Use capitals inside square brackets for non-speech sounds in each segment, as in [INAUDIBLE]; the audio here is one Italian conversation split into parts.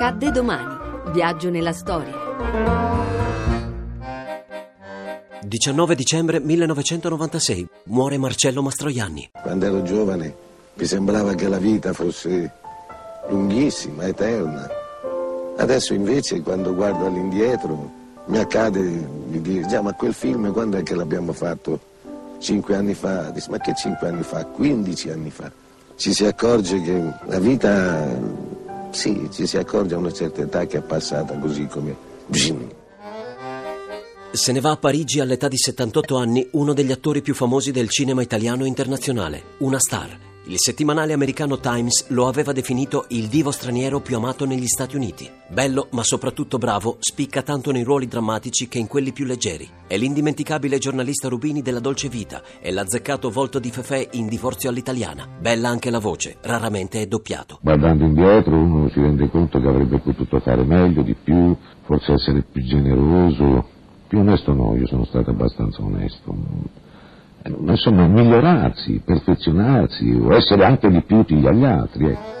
Accadde domani. Viaggio nella storia. 19 dicembre 1996. Muore Marcello Mastroianni. Quando ero giovane mi sembrava che la vita fosse lunghissima, eterna. Adesso invece quando guardo all'indietro mi accade di dire, già ma quel film quando è che l'abbiamo fatto? Cinque anni fa? Ma che cinque anni fa? Quindici anni fa. Ci si accorge che la vita, sì, ci si accorge a una certa età che è passata così come... Bzim. Se ne va a Parigi all'età di 78 anni uno degli attori più famosi del cinema italiano internazionale, una star. Il settimanale americano Times lo aveva definito il divo straniero più amato negli Stati Uniti. Bello, ma soprattutto bravo, spicca tanto nei ruoli drammatici che in quelli più leggeri. È l'indimenticabile giornalista Rubini della Dolce Vita e l'azzeccato volto di Fefè in Divorzio all'italiana. Bella anche la voce, raramente è doppiato. Guardando indietro uno si rende conto che avrebbe potuto fare meglio, di più, forse essere più generoso. Più onesto no, io sono stato abbastanza onesto. Eh, Insomma, migliorarsi, perfezionarsi o essere anche di più utili agli altri. ecco.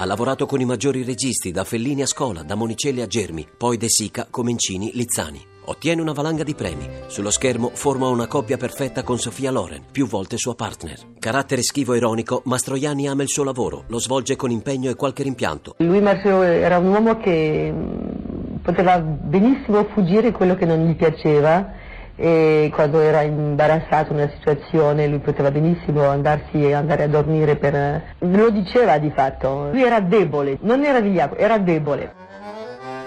Ha lavorato con i maggiori registi, da Fellini a Scola, da Monicelli a Germi, poi De Sica, Comencini, Lizzani. Ottiene una valanga di premi. Sullo schermo forma una coppia perfetta con Sofia Loren, più volte sua partner. Carattere schivo e ironico, Mastroianni ama il suo lavoro, lo svolge con impegno e qualche rimpianto. Lui Marcello era un uomo che mh, poteva benissimo fuggire quello che non gli piaceva e quando era imbarazzato in una situazione lui poteva benissimo andarsi andare a dormire per... lo diceva di fatto. Lui era debole, non era vigliacco, era debole.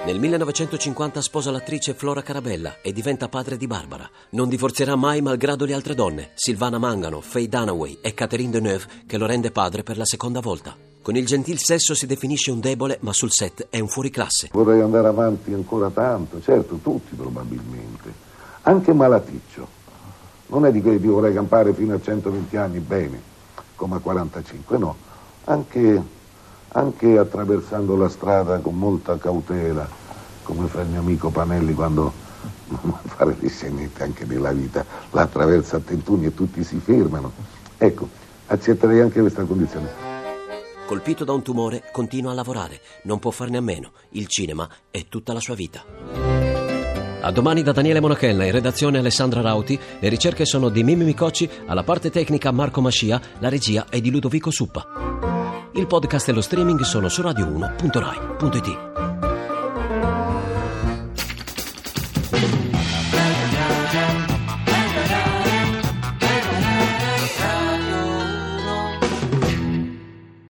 Nel 1950 sposa l'attrice Flora Carabella e diventa padre di Barbara. Non divorzierà mai malgrado le altre donne, Silvana Mangano, Faye Dunaway e Catherine Deneuve, che lo rende padre per la seconda volta. Con il gentil sesso si definisce un debole, ma sul set è un fuoriclasse. Vorrei andare avanti ancora tanto, certo, tutti probabilmente. Anche malaticcio. Non è di quelli che vorrei campare fino a 120 anni bene, come a 45, no. Anche, anche attraversando la strada con molta cautela, come fa il mio amico Panelli quando [LAUGHS] fare le scenette anche nella vita, la attraversa a tentuni e tutti si fermano. Ecco, accetterei anche questa condizione. Colpito da un tumore, continua a lavorare, non può farne a meno. Il cinema è tutta la sua vita. A domani da Daniele Monachella, in redazione Alessandra Rauti, le ricerche sono di Mimmi Micocci, alla parte tecnica Marco Mascia, la regia è di Ludovico Suppa. Il podcast e lo streaming sono su radio1.rai.it.